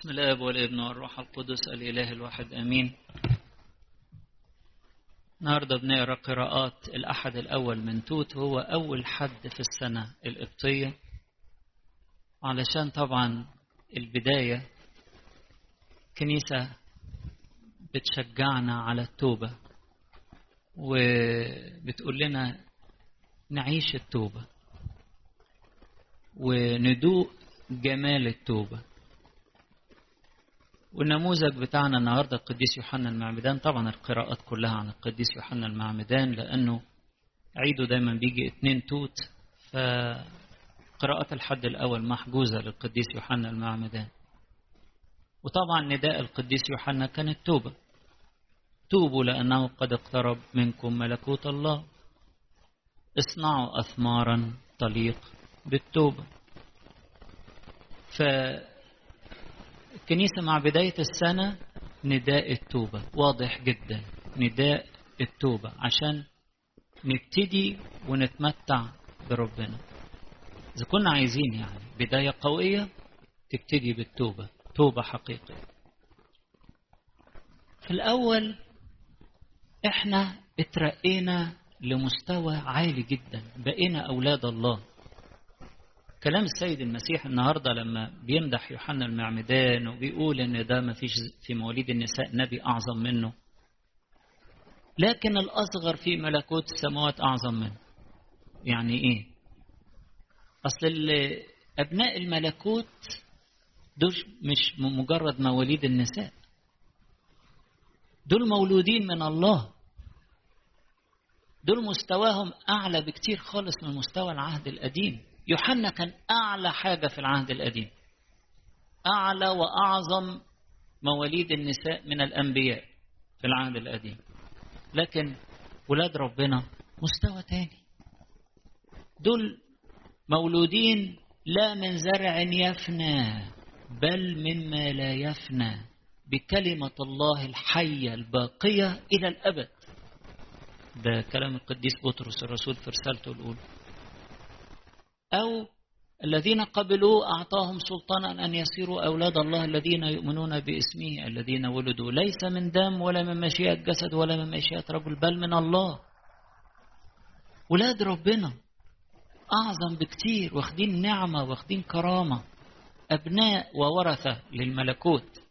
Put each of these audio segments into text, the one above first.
بسم الآب والابن والروح القدس الإله الواحد آمين. النهارده بنقرأ قراءات الأحد الأول من توت وهو أول حد في السنة القبطية. علشان طبعا البداية كنيسة بتشجعنا على التوبة وبتقول لنا نعيش التوبة وندوق جمال التوبة. والنموذج بتاعنا النهارده القديس يوحنا المعمدان. طبعا القراءات كلها عن القديس يوحنا المعمدان لأنه عيده دايما بيجي اتنين توت فقراءات الحد الأول محجوزة للقديس يوحنا المعمدان. وطبعا نداء القديس يوحنا كان التوبة. توبوا لأنه قد اقترب منكم ملكوت الله. اصنعوا اثمارا تليق بالتوبة. ف الكنيسة مع بداية السنة نداء التوبة. واضح جدا. نداء التوبة. عشان نبتدي ونتمتع بربنا. إذا كنا عايزين يعني بداية قوية تبتدي بالتوبة. توبة حقيقية. في الأول إحنا اترقينا لمستوى عالي جدا. بقينا أولاد الله. كلام السيد المسيح النهارده لما بيمدح يوحنا المعمدان وبيقول إن ده ما فيش في مواليد النساء نبي أعظم منه لكن الأصغر في ملكوت السماوات أعظم منه. يعني إيه؟ أصل أبناء الملكوت دول مش مجرد مواليد النساء. دول مولودين من الله. دول مستواهم أعلى بكتير خالص من مستوى العهد القديم. يوحنا كان أعلى حاجة في العهد القديم. أعلى وأعظم مواليد النساء من الأنبياء في العهد القديم. لكن ولاد ربنا مستوى تاني. دول مولودين لا من زرع يفنى بل مما لا يفنى بكلمة الله الحية الباقية إلى الأبد. ده كلام القديس بطرس الرسول في رسالته الأولى. أو الذين قبلوه أعطاهم سلطانا أن يصيروا أولاد الله الذين يؤمنون باسمه الذين ولدوا. ليس من دم ولا من مشيئة جسد ولا من مشيئة رجل بل من الله. ولاد ربنا أعظم بكتير واخدين نعمة واخدين كرامة أبناء وورثة للملكوت.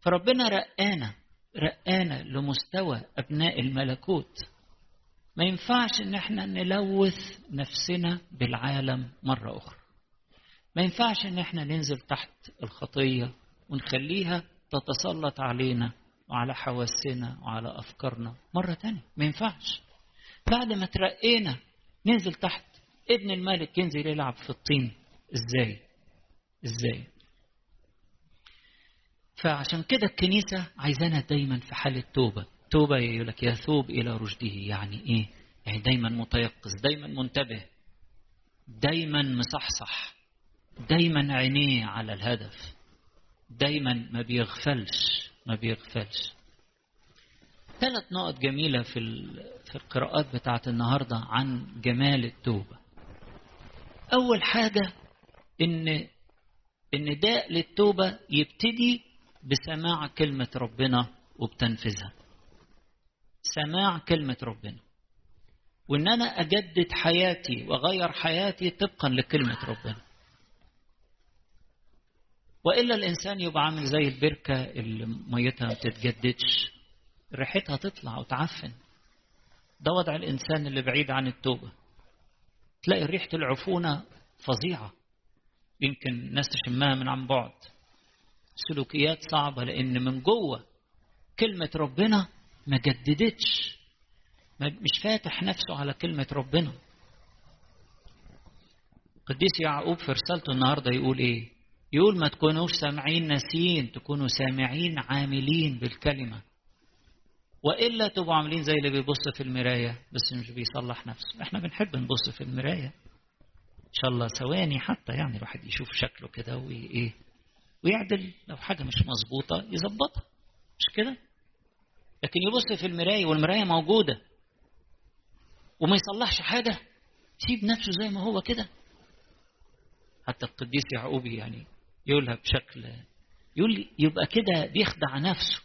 فربنا رقانا رقانا لمستوى أبناء الملكوت. ما ينفعش إن إحنا نلوث نفسنا بالعالم مرة أخرى. ما ينفعش إن إحنا ننزل تحت الخطية ونخليها تتسلط علينا وعلى حواسنا وعلى أفكارنا مرة تانية. ما ينفعش. بعد ما ترقينا ننزل تحت ابن الملك ينزل يلعب في الطين. إزاي؟ إزاي؟ فعشان كده الكنيسة عايزانا دايما في حالة توبة. توبة يقول لك يثوب إلى رشده. يعني إيه؟ يعني دايما متيقظ دايما منتبه دايما مصحصح دايما عينيه على الهدف دايما ما بيغفلش ما بيغفلش. ثلاث نقط جميلة في في القراءات بتاعت النهاردة عن جمال التوبة. أول حاجة إن النداء للتوبة يبتدي بسماع كلمة ربنا وبتنفيذها. سماع كلمة ربنا. وإن أنا أجدد حياتي وأغير حياتي طبقا لكلمة ربنا. وإلا الإنسان يبقى عامل زي البركة اللي ميتها ما بتتجددش. ريحتها تطلع وتعفن. ده وضع الإنسان اللي بعيد عن التوبة. تلاقي ريحة العفونة فظيعة. يمكن الناس تشمها من عن بعد. سلوكيات صعبة لأن من جوه كلمة ربنا ما جددتش. مش فاتح نفسه على كلمة ربنا. قديس يعقوب في رسالته النهارده يقول إيه؟ يقول ما تكونوش سامعين ناسيين تكونوا سامعين عاملين بالكلمة. وإلا تبقوا عاملين زي اللي بيبص في المراية بس مش بيصلح نفسه. إحنا بنحب نبص في المراية. إن شاء الله ثواني حتى يعني الواحد يشوف شكله كده وإيه ويعدل. لو حاجة مش مظبوطة يظبطها. مش كده؟ لكن يبص في المراية والمراية موجودة وما يصلحش حاجة يسيب نفسه زي ما هو كده. حتى القديس يعقوب يعني يقولها بشكل يقول يبقى كده بيخدع نفسه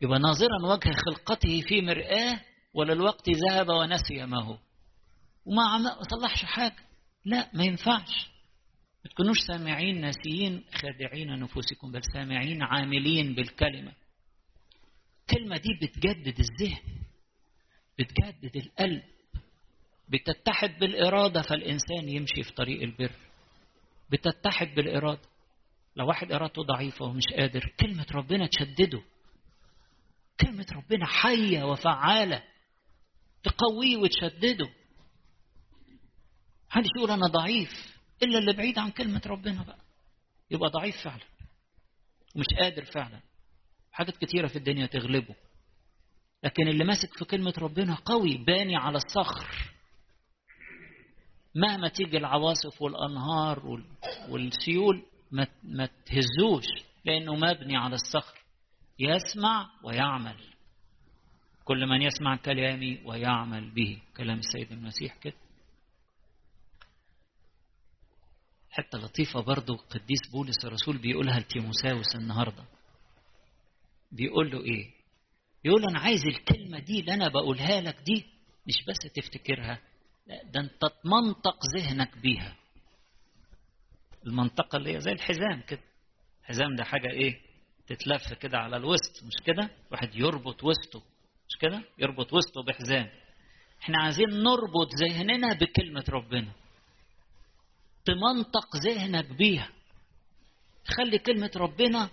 يبقى ناظرا وجه خلقته في مرآة وللوقت ذهب ونسي ما هو. وما صلحش حاجة. لا ما ينفعش. ما تكونوش سامعين ناسيين خادعين نفوسكم بل سامعين عاملين بالكلمة. الكلمة دي بتجدد الذهن بتجدد القلب بتتحد بالإرادة فالإنسان يمشي في طريق البر. بتتحد بالإرادة. لو واحد إرادته ضعيفة ومش قادر كلمة ربنا تشدده. كلمة ربنا حية وفعالة تقويه وتشدده. محدش يقول أنا ضعيف إلا اللي بعيد عن كلمة ربنا بقى؟ يبقى ضعيف فعلا. ومش قادر فعلا. حاجات كتيرة في الدنيا تغلبه. لكن اللي ماسك في كلمة ربنا قوي باني على الصخر. مهما تيجي العواصف والأنهار والسيول ما تهزوش لأنه مبني على الصخر. يسمع ويعمل. كل من يسمع كلامي ويعمل به. كلام السيد المسيح كده. حتى لطيفة برضو قديس بولس الرسول بيقولها لتيموساوس النهاردة. بيقول له إيه؟ يقول أنا عايز الكلمة دي اللي أنا بقولها لك دي مش بس تفتكرها لا ده أنت تمنطق ذهنك بيها. المنطقة اللي هي زي الحزام كده. الحزام ده حاجة إيه؟ تتلف كده على الوسط مش كده؟ واحد يربط وسطه مش كده؟ يربط وسطه بحزام. إحنا عايزين نربط ذهننا بكلمة ربنا. تمنطق ذهنك بيها. خلي كلمة ربنا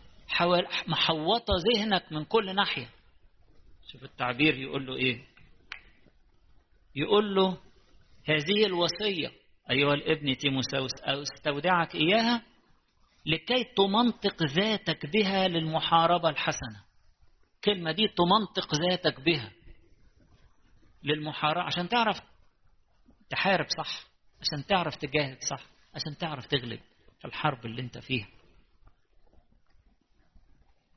محوطة ذهنك من كل ناحية. شوف التعبير يقول له إيه؟ يقول له هذه الوصية أيها الابن تيموساوس أستودعك إياها لكي تمنطق ذاتك بها للمحاربة الحسنة. كلمة دي تمنطق ذاتك بها للمحاربة عشان تعرف تحارب صح عشان تعرف تجاهد صح عشان تعرف تغلب في الحرب اللي أنت فيها.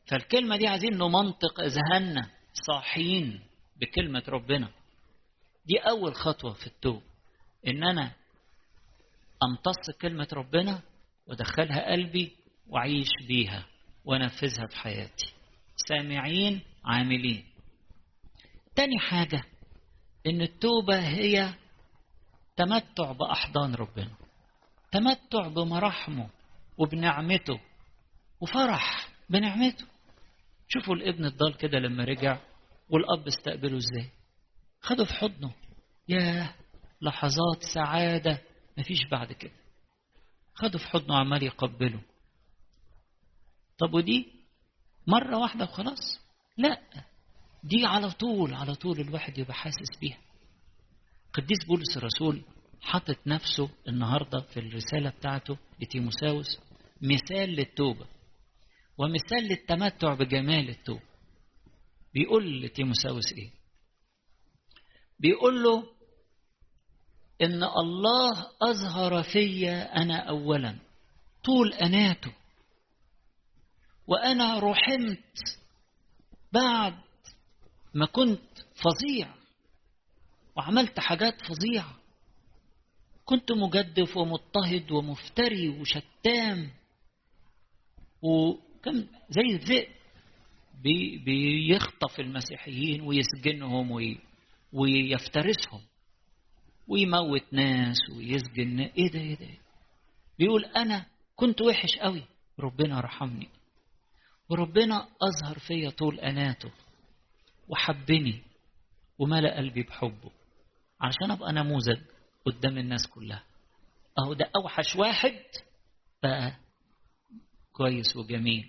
فالكلمة دي عايزين نمنطق أذهاننا صاحيين بكلمة ربنا. دي أول خطوة في التوب إن أنا أمتص كلمة ربنا وأدخلها قلبي وأعيش بيها وأنفذها في حياتي. سامعين عاملين. تاني حاجة إن التوبة هي تمتع بأحضان ربنا تمتع بمراحمه وبنعمته وفرح بنعمته. شوفوا الابن الضال كده لما رجع والأب استقبله إزاي؟ خده في حضنه. ياه لحظات سعادة. مفيش بعد كده. خده في حضنه عمال يقبله. طب ودي؟ مرة واحدة وخلاص. لا دي على طول على طول الواحد يبقى حاسس بيها. قديس بولس الرسول حاطط نفسه النهاردة في الرسالة بتاعته لتيموساوس مثال للتوبة. ومثال للتمتع بجمال التوبة بيقول لتيموساوس إيه؟ بيقول له إن الله أظهر في أنا اولا طول أناته. وأنا رحمت بعد ما كنت فظيع وعملت حاجات فظيعة. كنت مجدف ومضطهد ومفتري وشتام وكان زي الذئب. بي بيخطف المسيحيين ويسجنهم وي ويفترسهم ويموت ناس ويسجن إيه ده إيه ده بيقول أنا كنت وحش قوي ربنا رحمني. وربنا أظهر فيا طول أناته وحبني وملأ قلبي بحبه. عشان أبقى نموذج قدام الناس كلها. أهو ده أوحش واحد بقى كويس وجميل.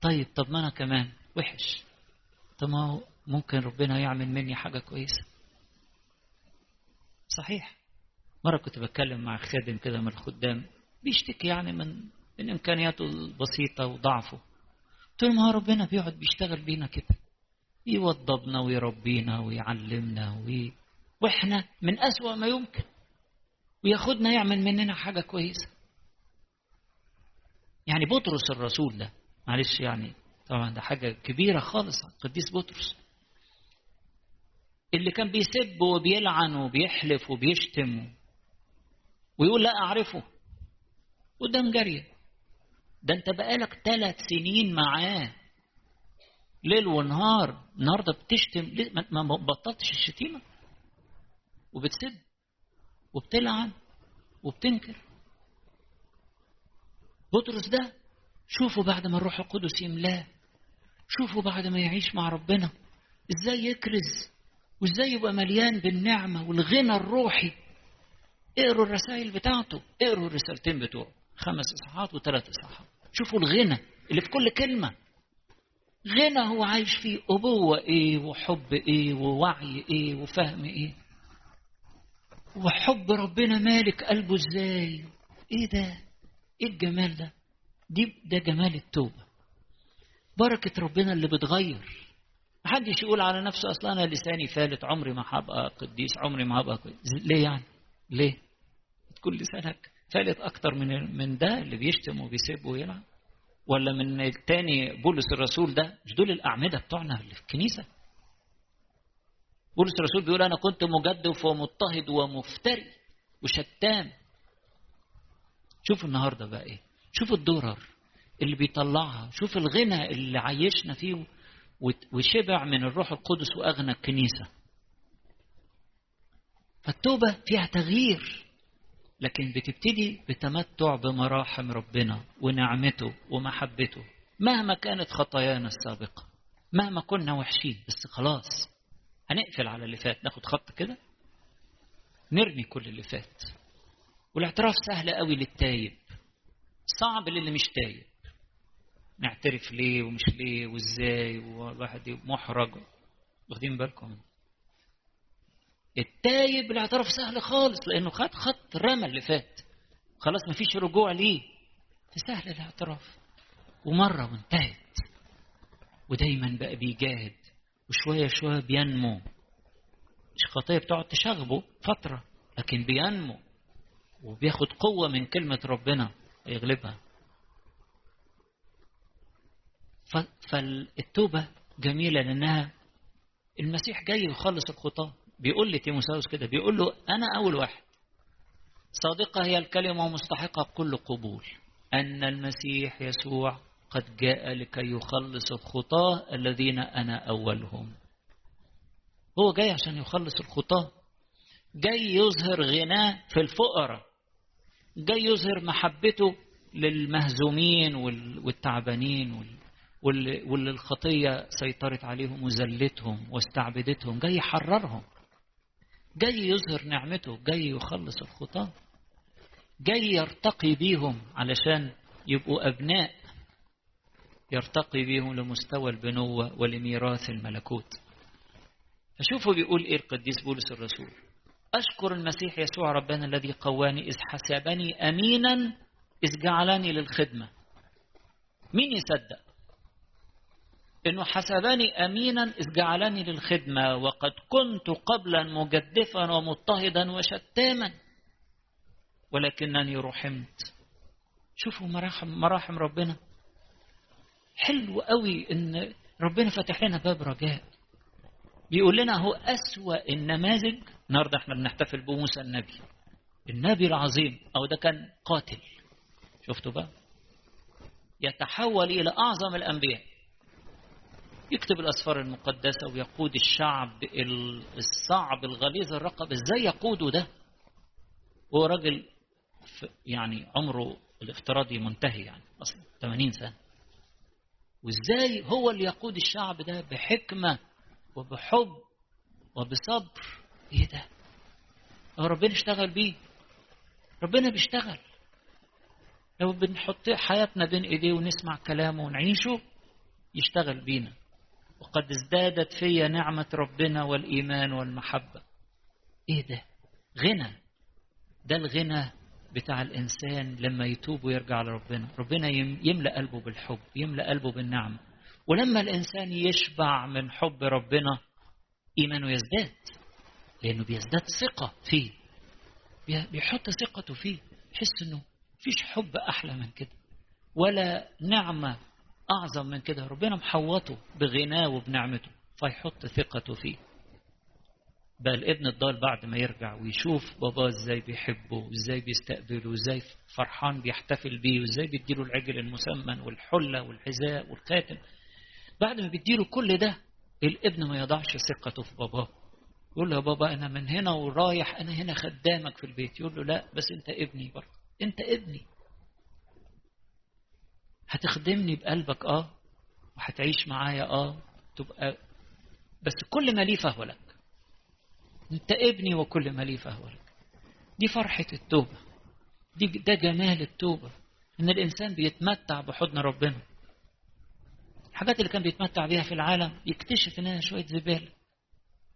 طيب طب ما أنا كمان. وحش. طب ما هو ممكن ربنا يعمل مني حاجة كويسة. صحيح. مرة كنت بتكلم مع خادم كده من الخدام بيشتكي يعني من من إمكانياته البسيطة وضعفه. قلت له ما هو ربنا بيقعد بيشتغل بينا كده. يوضبنا ويربينا ويعلمنا وي... وإحنا من أسوأ ما يمكن. وياخدنا يعمل مننا حاجة كويسة. يعني بطرس الرسول ده. معلش يعني طبعا ده حاجة كبيرة خالص. قديس بطرس. اللي كان بيسب وبيلعن وبيحلف وبيشتم ويقول لا أعرفه. قدام جارية ده انت بقالك ثلاث سنين معاه. ليل ونهار النهارده بتشتم. ما بطلتش الشتيمة؟ وبتسب وبتلعن وبتنكر. بطرس ده شوفوا بعد ما الروح القدس يملاه. شوفوا بعد ما يعيش مع ربنا. إزاي يكرز وإزاي يبقى مليان بالنعمة والغنى الروحي. اقروا الرسائل بتاعته اقروا الرسالتين بتوعه. خمس إصحاحات وثلاث إصحاحات. شوفوا الغنى اللي في كل كلمة. غنى هو عايش فيه أبوة إيه وحب إيه ووعي إيه وفهم إيه. وحب ربنا مالك قلبه إزاي؟ إيه ده؟ إيه الجمال ده؟ دي ده جمال التوبة. بركة ربنا اللي بتغير. محدش يقول على نفسه أصلا أنا لساني فالت عمري ما هبقى قديس عمري ما هبقى قديس. ليه يعني؟ ليه؟ تكون لسانك فالت أكتر من من ده اللي بيشتم وبيسب ويلعب ولا من التاني بولس الرسول ده؟ مش دول الأعمدة بتوعنا اللي في الكنيسة؟ بولس الرسول بيقول أنا كنت مجدف ومضطهد ومفتري وشتام. شوفوا النهارده بقى إيه. شوفوا الدرر اللي بيطلعها. شوف الغنى اللي عايشنا فيه وشبع من الروح القدس وأغنى الكنيسة. فالتوبة فيها تغيير لكن بتبتدي بتمتع بمراحم ربنا ونعمته ومحبته مهما كانت خطايانا السابقة مهما كنا وحشين. بس خلاص هنقفل على اللي فات. ناخد خط كده؟ نرمي كل اللي فات. والاعتراف سهل قوي للتايب. صعب للي مش تايب. نعترف ليه ومش ليه وازاي والواحد محرج. واخدين بالكم؟ التايب الاعتراف سهل خالص لأنه خد خط رمى اللي فات. خلاص مفيش رجوع ليه. فسهل الاعتراف. ومرة وانتهت. ودايما بقى بيجاهد. وشوية شوية بينمو. مش خطية بتقعد تشغبه فترة لكن بينمو. وبياخد قوة من كلمة ربنا يغلبها فالتوبة جميلة لأنها المسيح جاي يخلص الخطاة بيقول لتيموساوس كده بيقول له أنا أول واحد. صادقة هي الكلمة ومستحقة بكل قبول. أن المسيح يسوع قد جاء لكي يخلص الخطاة الذين أنا أولهم. هو جاي عشان يخلص الخطاة جاي يظهر غناه في الفقراء. جاي يظهر محبته للمهزومين والتعبانين واللي الخطية سيطرت عليهم وذلتهم واستعبدتهم جاي يحررهم. جاي يظهر نعمته جاي يخلص الخطاة. جاي يرتقي بيهم علشان يبقوا أبناء يرتقي بيهم لمستوى البنوة ولميراث الملكوت. فشوفوا بيقول إيه القديس بولس الرسول؟ أشكر المسيح يسوع ربنا الذي قواني إذ حسبني أمينا إذ جعلني للخدمة. مين يصدق؟ إنه حسبني امينا إذ جعلني للخدمة وقد كنت قبلا مجدفا ومضطهدا وشتاما ولكنني رحمت. شوفوا مراحم مراحم ربنا. حلو قوي إن ربنا فتح لنا باب رجاء. بيقول لنا هو أسوأ النماذج النهارده إحنا بنحتفل بموسى النبي. النبي العظيم. أو ده كان قاتل. شفتوا بقى؟ يتحول إلى أعظم الأنبياء. يكتب الأسفار المقدسة ويقود الشعب الصعب الغليظ الرقب. إزاي يقوده ده؟ هو راجل يعني عمره الافتراضي منتهي يعني. أصلا 80 سنة. وإزاي هو اللي يقود الشعب ده؟ بحكمة وبحب وبصبر. إيه ده؟ هو ربنا اشتغل بيه. ربنا بيشتغل. لو بنحط حياتنا بين ايديه ونسمع كلامه ونعيشه يشتغل بينا. وقد ازدادت في نعمة ربنا والإيمان والمحبة. إيه ده؟ غنى. ده الغنى بتاع الإنسان لما يتوب ويرجع لربنا. ربنا يملأ قلبه بالحب يملأ قلبه بالنعمة. ولما الإنسان يشبع من حب ربنا إيمانه يزداد. لأنه بيزداد ثقة فيه. بيحط ثقته فيه. يحس إنه مفيش حب أحلى من كده. ولا نعمة أعظم من كده. ربنا محوطه بغناه وبنعمته فيحط ثقته فيه. بقى الابن الضال بعد ما يرجع ويشوف باباه إزاي بيحبه وازاي بيستقبله وازاي فرحان بيحتفل بيه وازاي بيديله العجل المسمن والحلة والحذاء والخاتم. بعد ما بيديله كل ده الابن ما يضعش ثقته في باباه. يقول له يا بابا أنا من هنا ورايح أنا هنا خدامك في البيت. يقول له لا بس أنت ابني برضه. أنت ابني. هتخدمني بقلبك آه. وهتعيش معايا آه. تبقى. بس كل ما لي فهو لك. أنت ابني وكل ما لي فهو لك. دي فرحة التوبة. دي ده جمال التوبة. إن الإنسان بيتمتع بحضن ربنا. الحاجات اللي كان بيتمتع بيها في العالم يكتشف إنها شوية زبالة.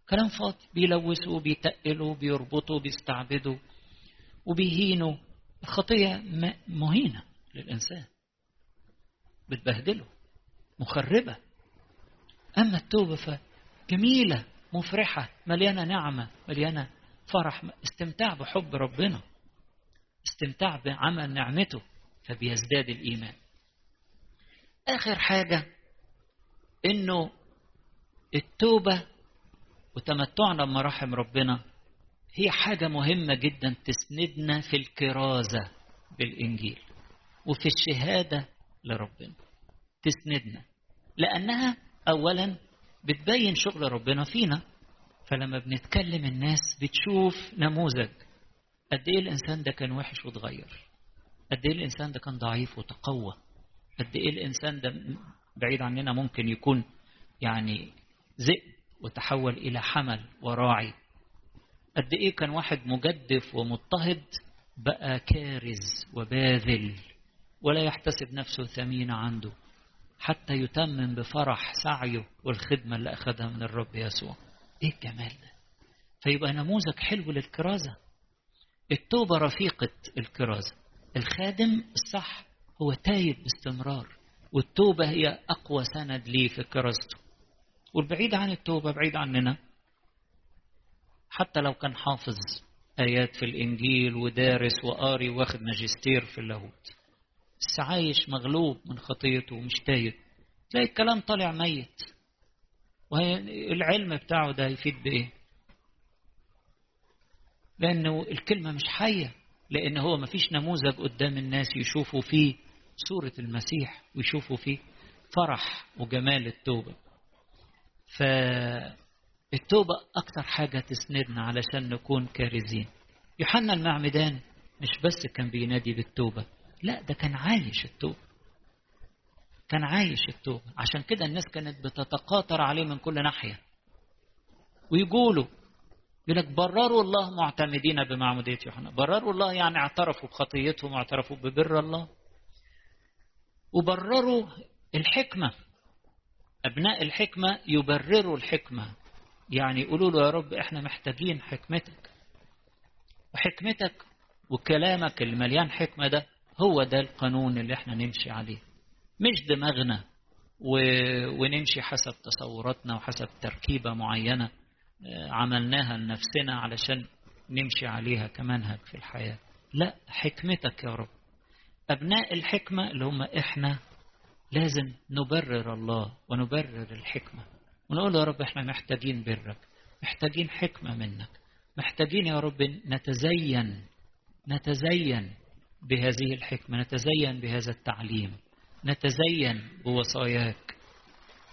كلام فاضي بيلوثوا بيتقلوا بيربطوا بيستعبدوا وبيهينوا الخطية مهينة للإنسان. بتبهدله مخربة. أما التوبة فجميلة مفرحة مليانة نعمة مليانة فرح استمتاع بحب ربنا. استمتاع بعمل نعمته فبيزداد الإيمان. آخر حاجة إنه التوبة وتمتعنا بمراحم ربنا. هي حاجة مهمة جدا تسندنا في الكرازة بالإنجيل وفي الشهادة لربنا. تسندنا لأنها أولا بتبين شغل ربنا فينا. فلما بنتكلم الناس بتشوف نموذج. قد إيه الإنسان ده كان وحش واتغير؟ قد إيه الإنسان ده كان ضعيف وتقوى؟ قد إيه الإنسان ده بعيد عننا ممكن يكون يعني ذئب؟ وتحول إلى حمل وراعي. قد إيه كان واحد مجدف ومضطهد بقى كارز وباذل ولا يحتسب نفسه ثمين عنده حتى يتمم بفرح سعيه والخدمة اللي أخذها من الرب يسوع. إيه الجمال ده؟ فيبقى نموذج حلو للكرازة. التوبة رفيقة الكرازة. الخادم الصح هو تايب باستمرار والتوبة هي أقوى سند ليه في كرازته. والبعيد عن التوبة بعيد عننا. حتى لو كان حافظ آيات في الإنجيل ودارس وقاري واخد ماجستير في اللاهوت. بس عايش مغلوب من خطيته ومش تايب تلاقي الكلام طالع ميت. والعلم بتاعه ده يفيد بإيه؟ لأنه الكلمة مش حية لأن هو مفيش نموذج قدام الناس يشوفوا فيه صورة المسيح ويشوفوا فيه فرح وجمال التوبة. فالتوبة أكتر حاجة تسندنا علشان نكون كارزين. يوحنا المعمدان مش بس كان بينادي بالتوبة لا ده كان عايش التوبة. كان عايش التوبة. عشان كده الناس كانت بتتقاطر عليه من كل ناحية. ويقولوا يقول لك برروا الله معتمدين بمعمودية يوحنا. برروا الله يعني اعترفوا بخطيتهم واعترفوا ببر الله. وبرروا الحكمة. أبناء الحكمة يبرروا الحكمة. يعني يقولوا له يا رب إحنا محتاجين حكمتك. وحكمتك وكلامك المليان حكمة ده هو ده القانون اللي إحنا نمشي عليه. مش دماغنا و... ونمشي حسب تصوراتنا وحسب تركيبة معينة عملناها لنفسنا علشان نمشي عليها كمنهج في الحياة. لا حكمتك يا رب. أبناء الحكمة اللي هم إحنا لازم نبرر الله ونبرر الحكمة. ونقول يا رب إحنا محتاجين برك محتاجين حكمة منك. محتاجين يا رب نتزين نتزين بهذه الحكمة نتزين بهذا التعليم نتزين بوصاياك.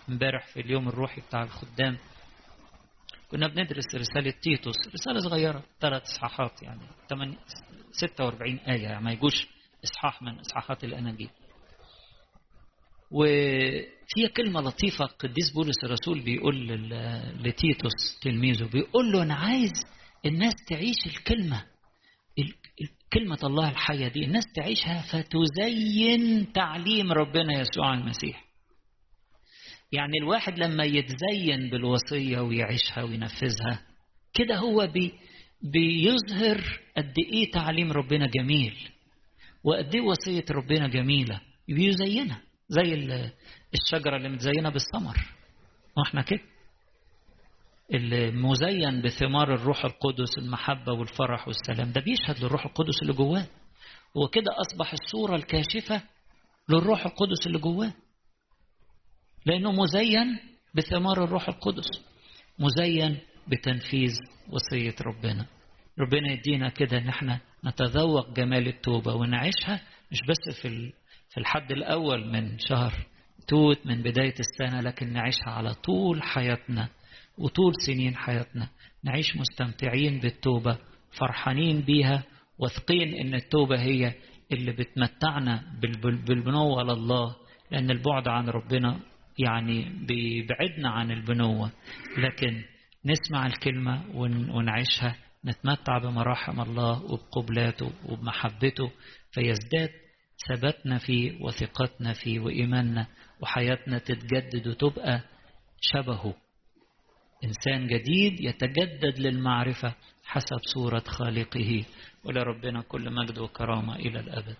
امبارح في اليوم الروحي بتاع الخدام كنا بندرس رسالة تيتوس رسالة صغيرة ثلاث إصحاحات يعني 46 آية يعني ما يجوش إصحاح من إصحاحات الأناجيل. وفيها كلمة لطيفة القديس بولس الرسول بيقول لتيتوس تلميذه بيقول له أنا عايز الناس تعيش الكلمة كلمة الله الحية دي الناس تعيشها فتزين تعليم ربنا يسوع المسيح. يعني الواحد لما يتزين بالوصية ويعيشها وينفذها كده هو بي بيظهر قد إيه تعليم ربنا جميل وقد إيه وصية ربنا جميلة بيزينها زي الشجرة اللي متزينة بالثمر وإحنا كده. المزين بثمار الروح القدس المحبة والفرح والسلام. ده بيشهد للروح القدس اللي جواه. هو كده أصبح الصورة الكاشفة للروح القدس اللي جواه. لأنه مزين بثمار الروح القدس. مزين بتنفيذ وصية ربنا. ربنا يدينا كده إن إحنا نتذوق جمال التوبة ونعيشها مش بس في في الحد الأول من شهر توت من بداية السنة لكن نعيشها على طول حياتنا وطول سنين حياتنا. نعيش مستمتعين بالتوبة فرحانين بيها واثقين إن التوبة هي اللي بتمتعنا بالبنوة لله لأن البعد عن ربنا يعني بيبعدنا عن البنوة. لكن نسمع الكلمة ونعيشها نتمتع بمراحم الله وبقبلاته وبمحبته فيزداد ثباتنا فيه وثقتنا فيه وإيماننا وحياتنا تتجدد وتبقى شبهه. إنسان جديد يتجدد للمعرفة حسب صورة خالقه. ولربنا كل مجد وكرامة إلى الأبد.